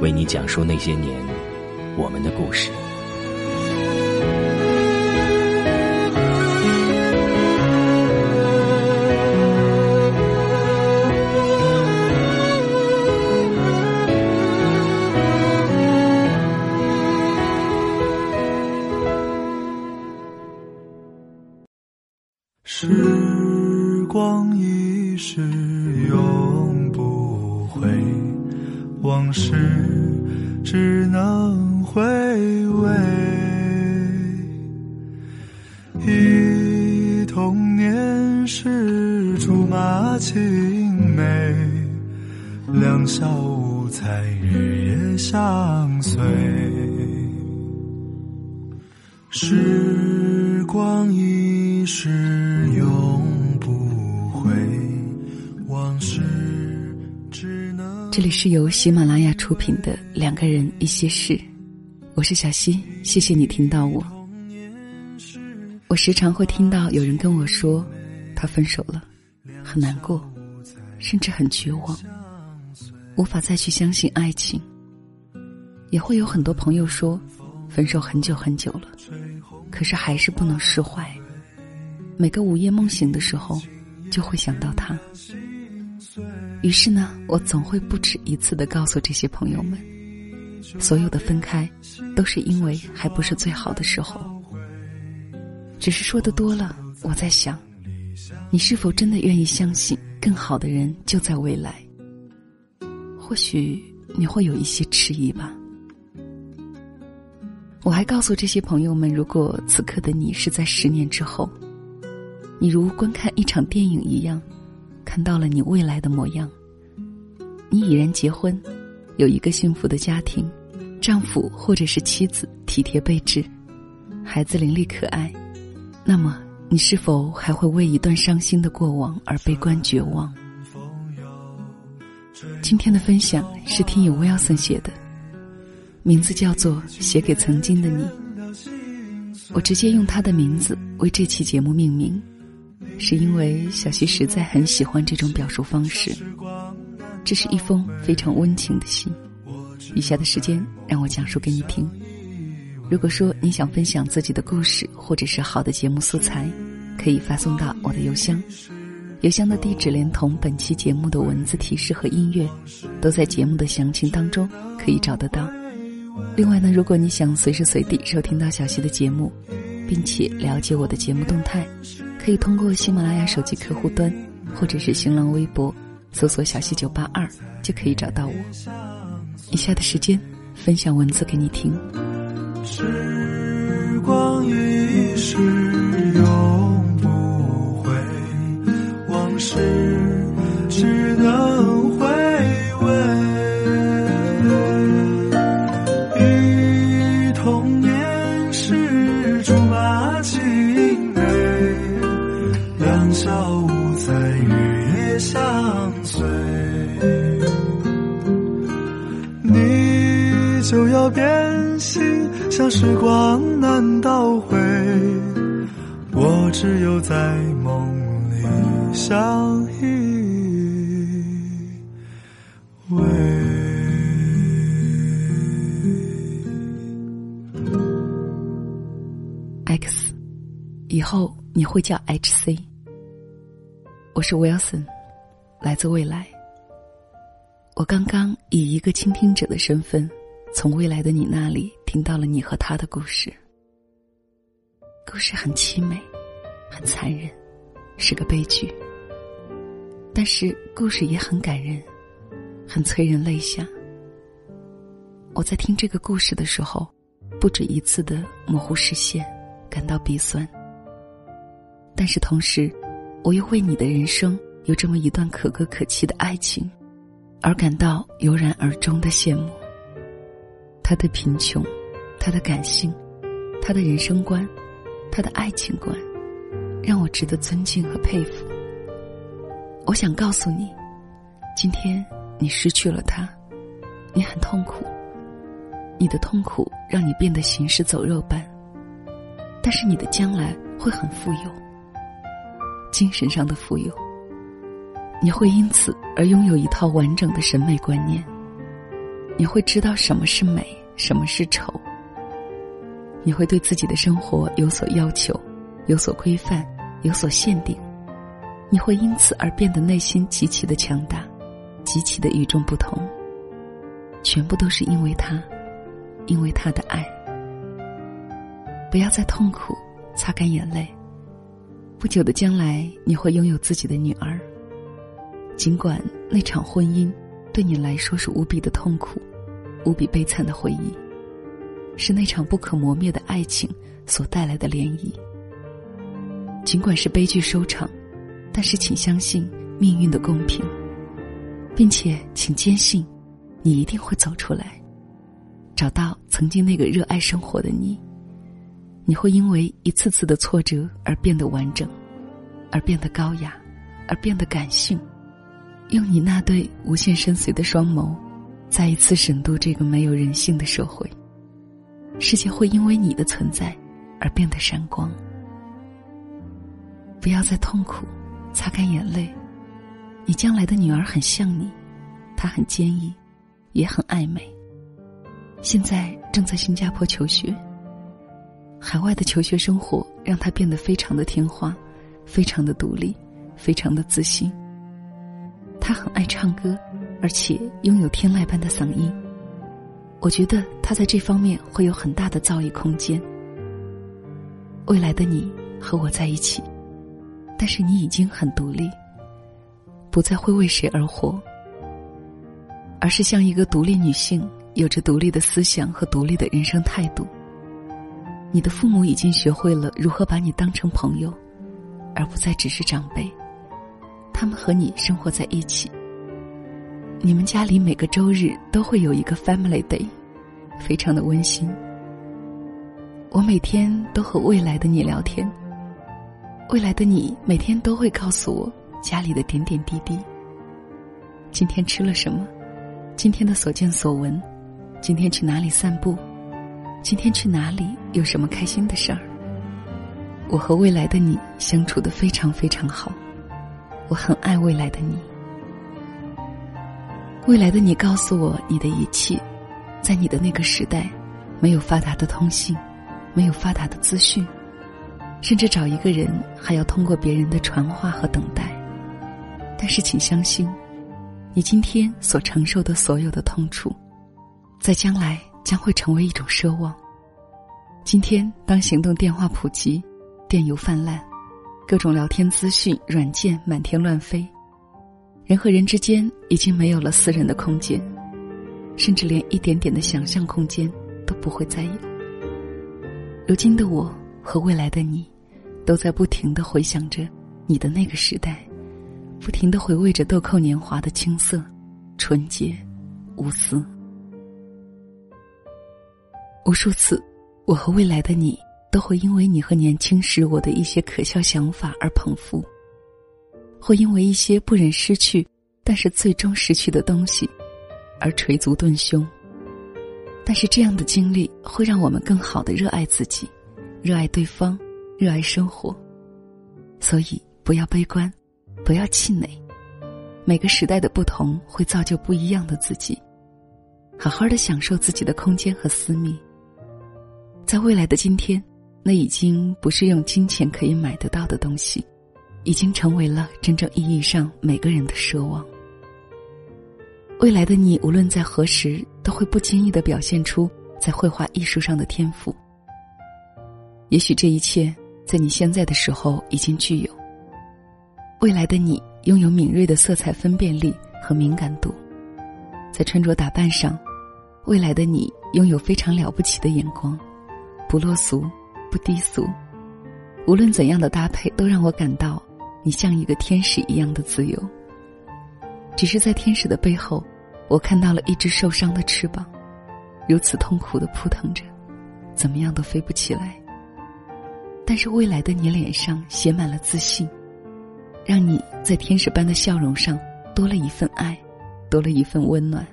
为你讲述那些年我们的故事。事只能回味，忆童年时竹马青梅，两小无猜日夜相随。时光一逝永这里是由喜马拉雅出品的《两个人一些事》，我是小溪，谢谢你听到我。我时常会听到有人跟我说，他分手了，很难过，甚至很绝望，无法再去相信爱情。也会有很多朋友说，分手很久很久了，可是还是不能释怀。每个午夜梦醒的时候，就会想到他。于是呢，我总会不止一次的告诉这些朋友们，所有的分开，都是因为还不是最好的时候。只是说的多了，我在想，你是否真的愿意相信更好的人就在未来？或许你会有一些迟疑吧。我还告诉这些朋友们，如果此刻的你是在十年之后，你如观看一场电影一样。看到了你未来的模样，你已然结婚，有一个幸福的家庭，丈夫或者是妻子体贴备至，孩子伶俐可爱，那么你是否还会为一段伤心的过往而悲观绝望？今天的分享是听友 Wilson 写的，名字叫做《写给曾经的你》，我直接用他的名字为这期节目命名。是因为小溪实在很喜欢这种表述方式，这是一封非常温情的信。以下的时间让我讲述给你听。如果说你想分享自己的故事或者是好的节目素材，可以发送到我的邮箱，邮箱的地址连同本期节目的文字提示和音乐，都在节目的详情当中可以找得到。另外呢，如果你想随时随地收听到小溪的节目，并且了解我的节目动态。可以通过喜马拉雅手机客户端，或者是新浪微博，搜索“小溪九八二”，就可以找到我。以下的时间，分享文字给你听。时光一逝小无猜，日夜相随，你就要变心，像时光难倒回，我只有在梦里相依偎。X，以后你会叫 HC。我是 Wilson，来自未来。我刚刚以一个倾听者的身份，从未来的你那里听到了你和他的故事。故事很凄美，很残忍，是个悲剧。但是故事也很感人，很催人泪下。我在听这个故事的时候，不止一次的模糊视线，感到鼻酸。但是同时，我又为你的人生有这么一段可歌可泣的爱情。而感到油然而终的羡慕。他的贫穷，他的感性，他的人生观，他的爱情观，让我值得尊敬和佩服。我想告诉你，今天你失去了他，你很痛苦。你的痛苦让你变得行尸走肉般，但是你的将来会很富有，精神上的富有。你会因此而拥有一套完整的审美观念。你会知道什么是美，什么是丑。你会对自己的生活有所要求，有所规范，有所限定。你会因此而变得内心极其的强大，极其的与众不同。全部都是因为他，因为他的爱。不要再痛苦，擦干眼泪。不久的将来，你会拥有自己的女儿。尽管那场婚姻对你来说是无比的痛苦、无比悲惨的回忆，是那场不可磨灭的爱情所带来的涟漪。尽管是悲剧收场，但是请相信命运的公平，并且请坚信，你一定会走出来，找到曾经那个热爱生活的你。你会因为一次次的挫折而变得完整，而变得高雅，而变得感性。用你那对无限深邃的双眸，再一次审度这个没有人性的社会。世界会因为你的存在而变得闪光。不要再痛苦，擦干眼泪。你将来的女儿很像你，她很坚毅，也很爱美。现在正在新加坡求学。海外的求学生活让她变得非常的听话，非常的独立，非常的自信。他很爱唱歌，而且拥有天籁般的嗓音。我觉得他在这方面会有很大的造诣空间。未来的你和我在一起，但是你已经很独立，不再会为谁而活，而是像一个独立女性，有着独立的思想和独立的人生态度。你的父母已经学会了如何把你当成朋友，而不再只是长辈。他们和你生活在一起。你们家里每个周日都会有一个 Family Day，非常的温馨。我每天都和未来的你聊天，未来的你每天都会告诉我家里的点点滴滴。今天吃了什么？今天的所见所闻？今天去哪里散步？今天去哪里？有什么开心的事儿？我和未来的你相处的非常非常好。我很爱未来的你。未来的你告诉我你的一切，在你的那个时代，没有发达的通信，没有发达的资讯，甚至找一个人还要通过别人的传话和等待。但是，请相信，你今天所承受的所有的痛楚，在将来将会成为一种奢望。今天，当行动电话普及，电邮泛滥。各种聊天资讯软件满天乱飞，人和人之间已经没有了私人的空间，甚至连一点点的想象空间都不会再有。如今的我和未来的你，都在不停的回想着你的那个时代，不停的回味着豆蔻年华的青涩、纯洁、无私。无数次，我和未来的你。都会因为你和年轻时我的一些可笑想法而捧腹，会因为一些不忍失去，但是最终失去的东西，而捶足顿胸。但是这样的经历会让我们更好的热爱自己，热爱对方，热爱生活。所以不要悲观，不要气馁。每个时代的不同会造就不一样的自己。好好的享受自己的空间和私密。在未来的今天。那已经不是用金钱可以买得到的东西，已经成为了真正意义上每个人的奢望。未来的你无论在何时都会不经意的表现出在绘画艺术上的天赋。也许这一切在你现在的时候已经具有。未来的你拥有敏锐的色彩分辨力和敏感度，在穿着打扮上，未来的你拥有非常了不起的眼光，不落俗，不低俗。无论怎样的搭配，都让我感到你像一个天使一样的自由。只是在天使的背后，我看到了一只受伤的翅膀，如此痛苦的扑腾着，怎么样都飞不起来。但是未来的你脸上写满了自信，让你在天使般的笑容上多了一份爱，多了一份温暖。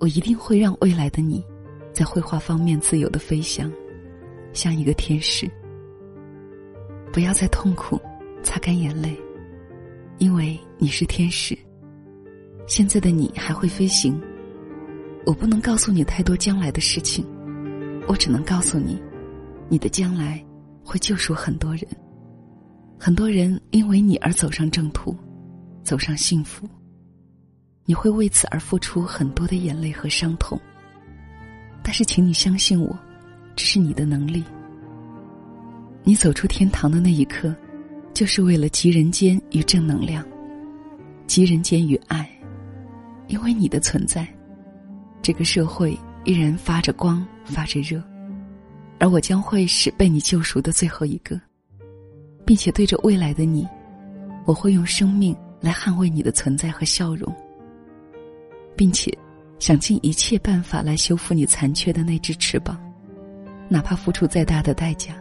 我一定会让未来的你，在绘画方面自由的飞翔，像一个天使。不要再痛苦，擦干眼泪，因为你是天使。现在的你还会飞行，我不能告诉你太多将来的事情，我只能告诉你，你的将来会救赎很多人，很多人因为你而走上正途，走上幸福。你会为此而付出很多的眼泪和伤痛，但是请你相信我，这是你的能力。你走出天堂的那一刻，就是为了集人间与正能量，集人间与爱。因为你的存在，这个社会依然发着光，发着热，而我将会是被你救赎的最后一个，并且对着未来的你，我会用生命来捍卫你的存在和笑容，并且想尽一切办法来修复你残缺的那只翅膀，哪怕付出再大的代价。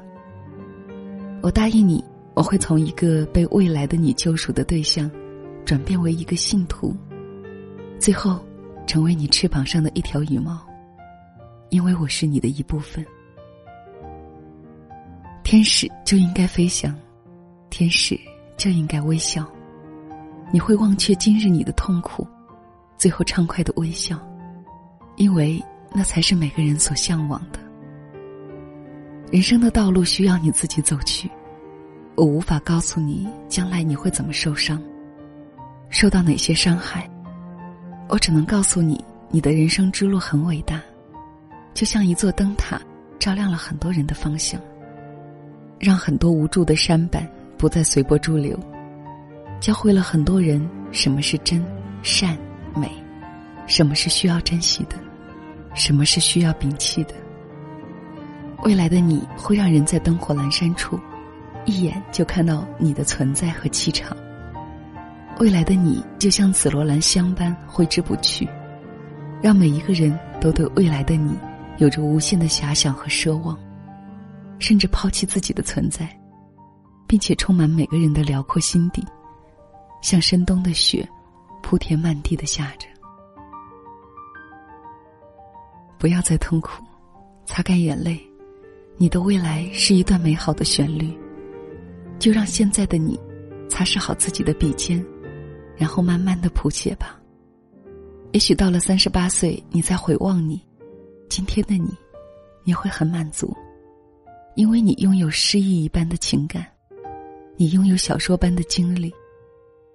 我答应你，我会从一个被未来的你救赎的对象，转变为一个信徒。最后，成为你翅膀上的一条羽毛，因为我是你的一部分。天使就应该飞翔，天使就应该微笑。你会忘却今日你的痛苦，最后畅快的微笑，因为那才是每个人所向往的。人生的道路需要你自己走去，我无法告诉你将来你会怎么受伤，受到哪些伤害。我只能告诉你，你的人生之路很伟大，就像一座灯塔，照亮了很多人的方向，让很多无助的山板不再随波逐流，教会了很多人什么是真、善、美，什么是需要珍惜的，什么是需要摒弃的。未来的你会让人在灯火阑珊处，一眼就看到你的存在和气场。未来的你就像紫罗兰香般挥之不去，让每一个人都对未来的你有着无限的遐想和奢望，甚至抛弃自己的存在，并且充满每个人的辽阔心底，像深冬的雪，铺天漫地的下着。不要再痛苦，擦干眼泪，你的未来是一段美好的旋律，就让现在的你擦拭好自己的笔尖。然后慢慢的谱写吧。也许到了三十八岁，你再回望你，今天的你，你会很满足，因为你拥有诗意一般的情感，你拥有小说般的经历，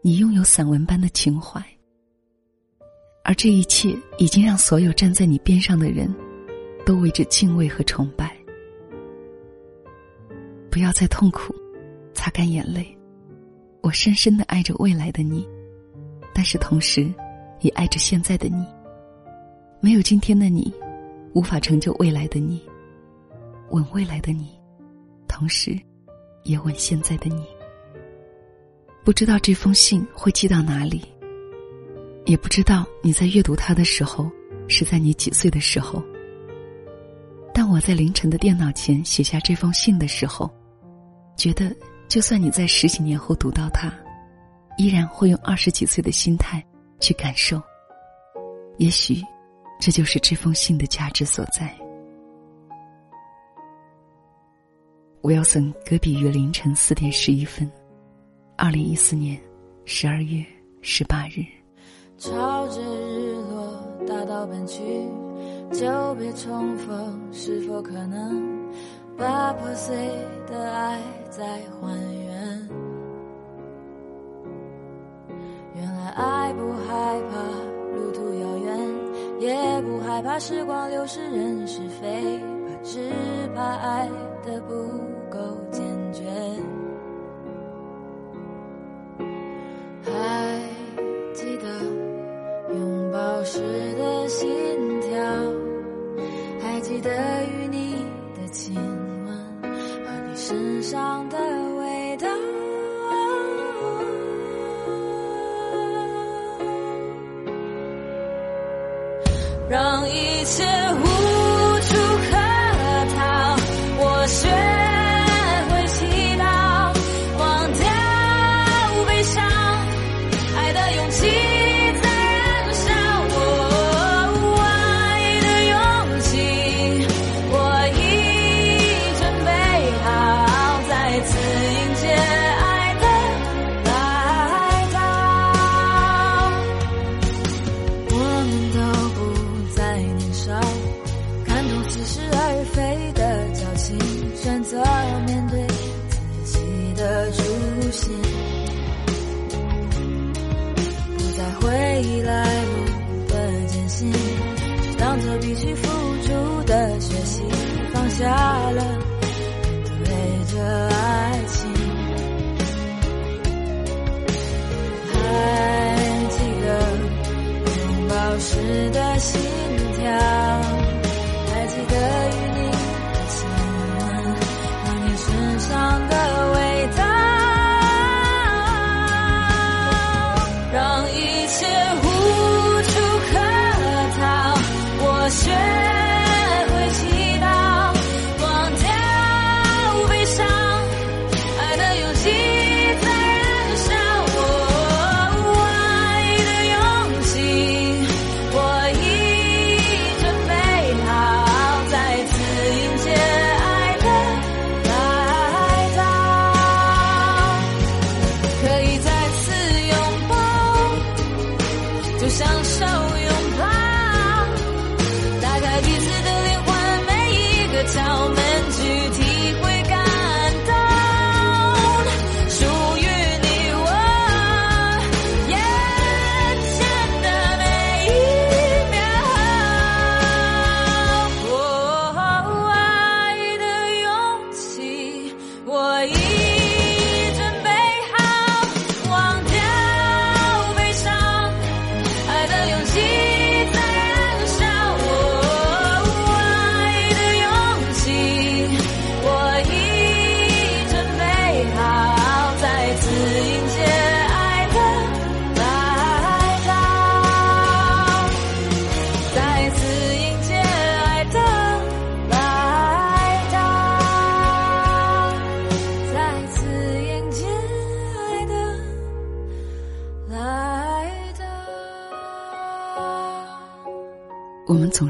你拥有散文般的情怀，而这一切已经让所有站在你边上的人，都为之敬畏和崇拜。不要再痛苦，擦干眼泪，我深深的爱着未来的你。但是同时，也爱着现在的你。没有今天的你，无法成就未来的你。吻未来的你，同时，也吻现在的你。不知道这封信会寄到哪里，也不知道你在阅读它的时候是在你几岁的时候。但我在凌晨的电脑前写下这封信的时候，觉得就算你在十几年后读到它。依然会用二十几岁的心态去感受，也许这就是这封信的价值所在。Wilson 隔壁于凌晨四点十一分，二零一四年十二月十八日。朝着日落大道奔去，久别重逢，是否可能把破碎的爱再还原？原来爱不害怕路途遥远也不害怕时光流逝人是非，只怕爱的不够时的心跳，还记得与你的亲吻和你身上的的心跳，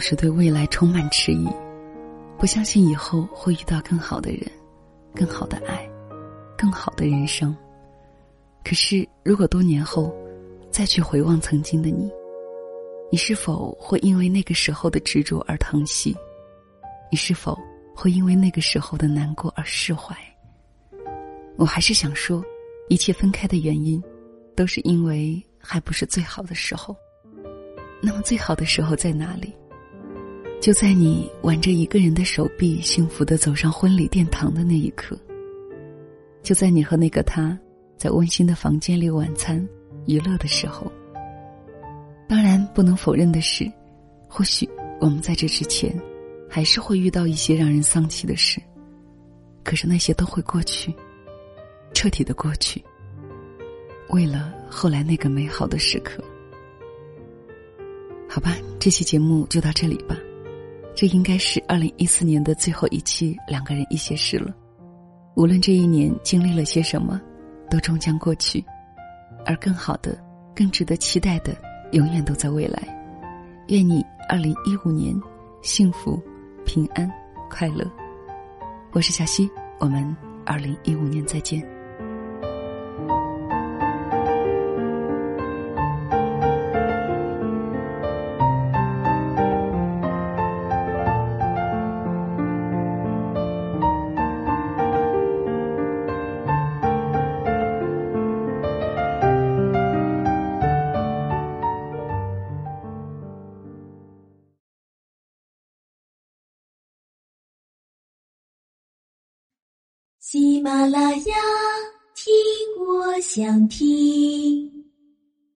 是对未来充满迟疑，不相信以后会遇到更好的人、更好的爱、更好的人生。可是，如果多年后再去回望曾经的你，你是否会因为那个时候的执着而疼惜？你是否会因为那个时候的难过而释怀？我还是想说，一切分开的原因，都是因为还不是最好的时候。那么最好的时候在哪里？就在你挽着一个人的手臂，幸福的走上婚礼殿堂的那一刻。就在你和那个他，在温馨的房间里晚餐、娱乐的时候。当然，不能否认的是，或许我们在这之前，还是会遇到一些让人丧气的事。可是那些都会过去，彻底的过去。为了后来那个美好的时刻。好吧，这期节目就到这里吧。这应该是二零一四年的最后一期两个人一些事了。无论这一年经历了些什么，都终将过去，而更好的、更值得期待的，永远都在未来。愿你二零一五年幸福、平安、快乐。我是小溪，我们二零一五年再见。想听。